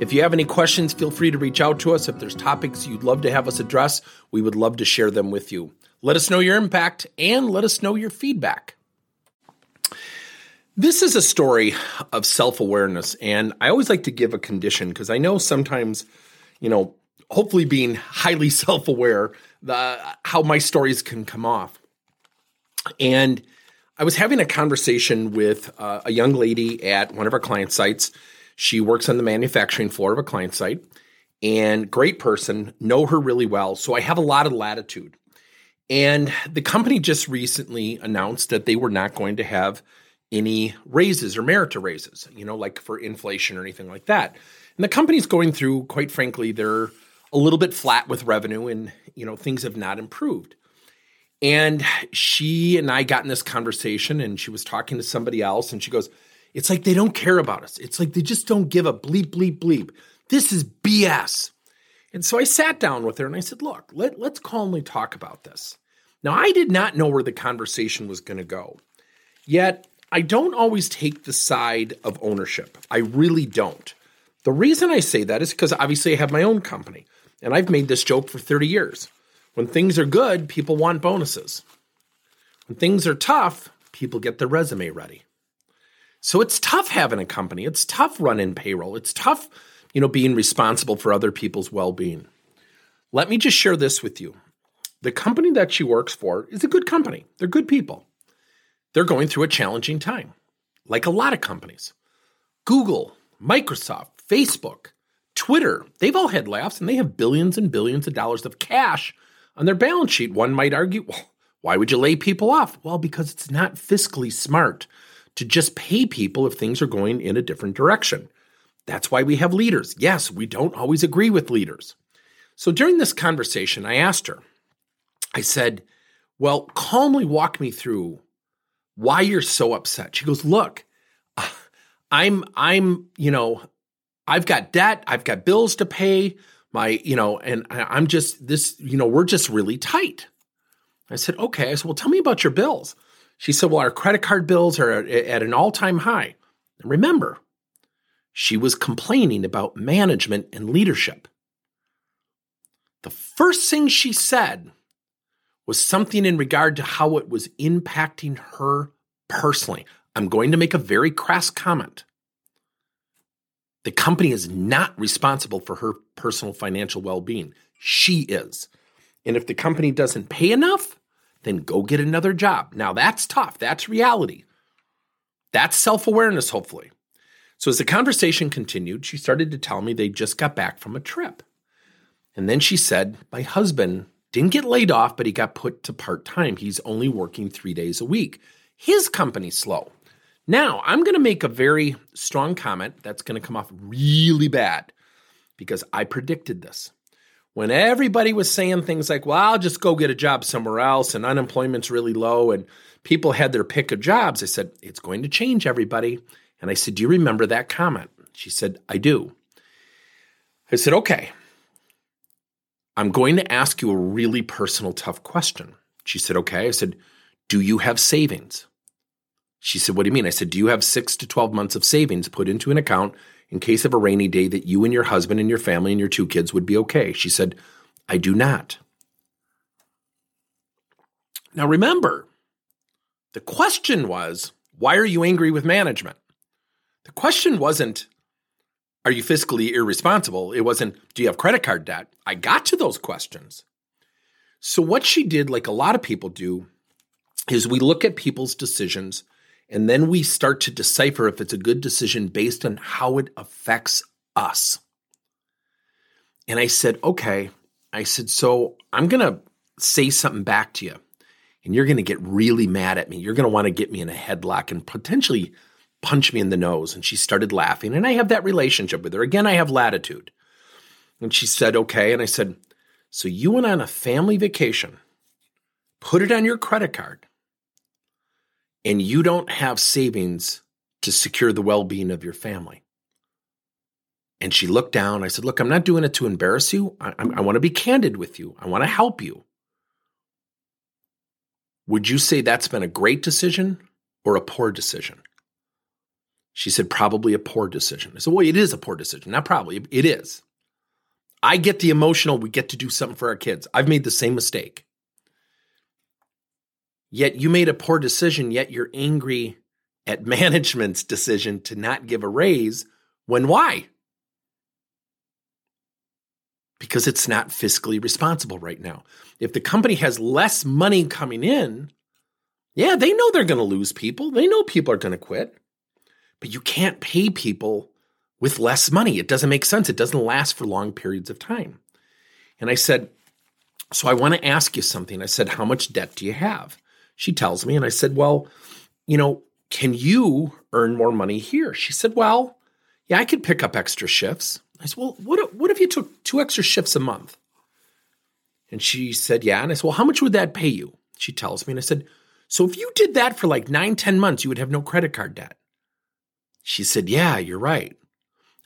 If you have any questions, feel free to reach out to us. If there's topics you'd love to have us address, we would love to share them with you. Let us know your impact and let us know your feedback. This is a story of self awareness, and I always like to give a condition because I know sometimes, you know, hopefully being highly self aware, how my stories can come off. And I was having a conversation with uh, a young lady at one of our client sites she works on the manufacturing floor of a client site and great person, know her really well. So I have a lot of latitude. And the company just recently announced that they were not going to have any raises or merit raises, you know, like for inflation or anything like that. And the company's going through, quite frankly, they're a little bit flat with revenue and, you know, things have not improved. And she and I got in this conversation and she was talking to somebody else and she goes, it's like they don't care about us. It's like they just don't give a bleep, bleep, bleep. This is BS. And so I sat down with her and I said, look, let, let's calmly talk about this. Now, I did not know where the conversation was going to go. Yet, I don't always take the side of ownership. I really don't. The reason I say that is because obviously I have my own company and I've made this joke for 30 years. When things are good, people want bonuses. When things are tough, people get their resume ready. So it's tough having a company. It's tough running payroll. It's tough, you know, being responsible for other people's well-being. Let me just share this with you. The company that she works for is a good company. They're good people. They're going through a challenging time, like a lot of companies. Google, Microsoft, Facebook, Twitter, they've all had layoffs and they have billions and billions of dollars of cash on their balance sheet. One might argue, well, why would you lay people off? Well, because it's not fiscally smart to just pay people if things are going in a different direction. That's why we have leaders. Yes, we don't always agree with leaders. So during this conversation, I asked her, I said, Well, calmly walk me through why you're so upset. She goes, Look, I'm, I'm, you know, I've got debt, I've got bills to pay, my, you know, and I'm just this, you know, we're just really tight. I said, Okay. I said, Well, tell me about your bills. She said, Well, our credit card bills are at an all time high. And remember, she was complaining about management and leadership. The first thing she said was something in regard to how it was impacting her personally. I'm going to make a very crass comment. The company is not responsible for her personal financial well being. She is. And if the company doesn't pay enough, then go get another job. Now that's tough. That's reality. That's self awareness, hopefully. So as the conversation continued, she started to tell me they just got back from a trip. And then she said, My husband didn't get laid off, but he got put to part time. He's only working three days a week. His company's slow. Now, I'm going to make a very strong comment that's going to come off really bad because I predicted this when everybody was saying things like, well, I'll just go get a job somewhere else and unemployment's really low and people had their pick of jobs, I said, it's going to change, everybody. And I said, do you remember that comment? She said, I do. I said, okay, I'm going to ask you a really personal, tough question. She said, okay. I said, do you have savings? She said, what do you mean? I said, do you have six to 12 months of savings put into an account in case of a rainy day that you and your husband and your family and your two kids would be okay? She said, I do not. Now remember, the question was, why are you angry with management? The question wasn't, are you fiscally irresponsible? It wasn't, do you have credit card debt? I got to those questions. So, what she did, like a lot of people do, is we look at people's decisions and then we start to decipher if it's a good decision based on how it affects us. And I said, okay. I said, so I'm going to say something back to you. And you're going to get really mad at me. You're going to want to get me in a headlock and potentially punch me in the nose. And she started laughing. And I have that relationship with her. Again, I have latitude. And she said, okay. And I said, So you went on a family vacation, put it on your credit card, and you don't have savings to secure the well being of your family. And she looked down. I said, Look, I'm not doing it to embarrass you. I, I, I want to be candid with you. I want to help you. Would you say that's been a great decision or a poor decision? She said, Probably a poor decision. I said, Well, it is a poor decision. Not probably, it is. I get the emotional, we get to do something for our kids. I've made the same mistake. Yet you made a poor decision, yet you're angry at management's decision to not give a raise when why? Because it's not fiscally responsible right now. If the company has less money coming in, yeah, they know they're going to lose people. They know people are going to quit. But you can't pay people with less money. It doesn't make sense. It doesn't last for long periods of time. And I said, So I want to ask you something. I said, How much debt do you have? She tells me, and I said, Well, you know, can you earn more money here? She said, Well, yeah, I could pick up extra shifts. I said, Well, what, what if you took two extra shifts a month? And she said, Yeah. And I said, Well, how much would that pay you? She tells me, and I said, So if you did that for like nine, ten months, you would have no credit card debt. She said, Yeah, you're right.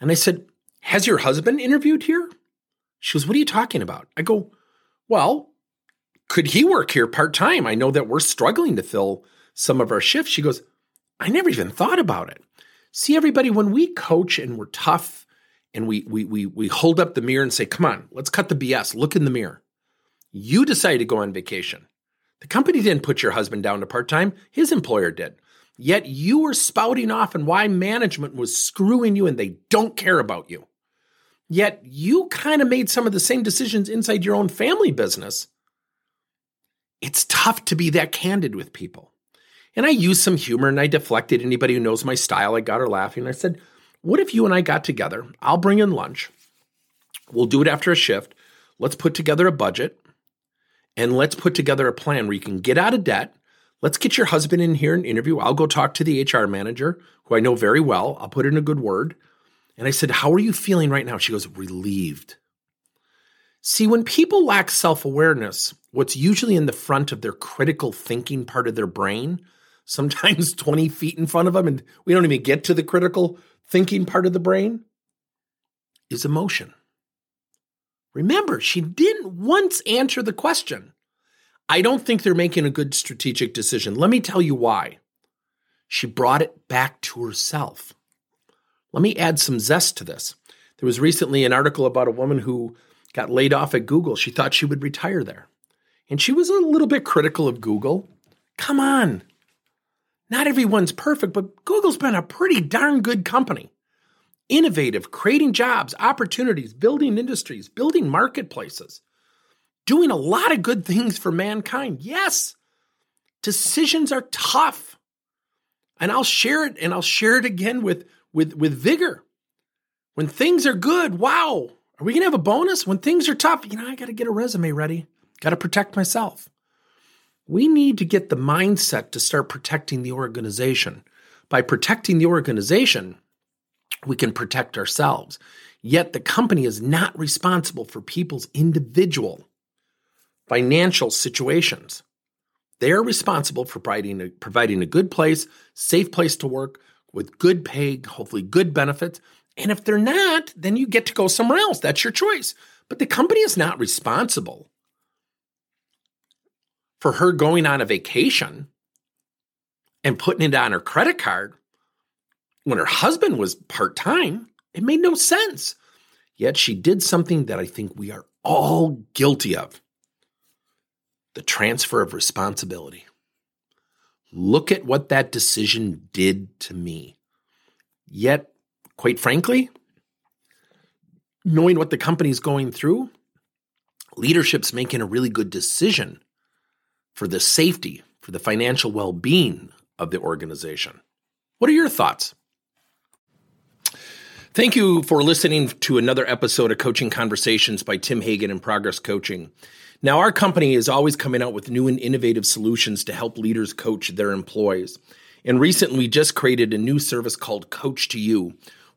And I said, Has your husband interviewed here? She goes, What are you talking about? I go, Well, could he work here part time? I know that we're struggling to fill some of our shifts. She goes, I never even thought about it. See, everybody, when we coach and we're tough and we we we we hold up the mirror and say, Come on, let's cut the BS. Look in the mirror. You decided to go on vacation. The company didn't put your husband down to part time, his employer did. Yet you were spouting off and why management was screwing you and they don't care about you. Yet you kind of made some of the same decisions inside your own family business. It's tough to be that candid with people. And I used some humor and I deflected anybody who knows my style. I got her laughing. I said, What if you and I got together? I'll bring in lunch. We'll do it after a shift. Let's put together a budget and let's put together a plan where you can get out of debt let's get your husband in here and interview. I'll go talk to the HR manager, who I know very well. I'll put in a good word. And I said, How are you feeling right now? She goes, Relieved. See, when people lack self awareness, what's usually in the front of their critical thinking part of their brain, sometimes 20 feet in front of them, and we don't even get to the critical thinking part of the brain, is emotion. Remember, she didn't once answer the question I don't think they're making a good strategic decision. Let me tell you why. She brought it back to herself. Let me add some zest to this. There was recently an article about a woman who got laid off at Google. She thought she would retire there. And she was a little bit critical of Google. Come on. Not everyone's perfect, but Google's been a pretty darn good company. Innovative, creating jobs, opportunities, building industries, building marketplaces doing a lot of good things for mankind. Yes, decisions are tough. And I'll share it and I'll share it again with with with vigor. When things are good, wow, are we going to have a bonus? When things are tough, you know, I got to get a resume ready. Got to protect myself. We need to get the mindset to start protecting the organization. By protecting the organization, we can protect ourselves. Yet the company is not responsible for people's individual financial situations. They're responsible for providing a, providing a good place, safe place to work with good pay, hopefully good benefits. And if they're not, then you get to go somewhere else. That's your choice. But the company is not responsible for her going on a vacation and putting it on her credit card when her husband was part time. It made no sense. Yet she did something that I think we are all guilty of the transfer of responsibility. Look at what that decision did to me. Yet, quite frankly, knowing what the company's going through, leadership's making a really good decision for the safety, for the financial well being of the organization. What are your thoughts? Thank you for listening to another episode of Coaching Conversations by Tim Hagen and Progress Coaching. Now, our company is always coming out with new and innovative solutions to help leaders coach their employees. And recently, we just created a new service called Coach to You,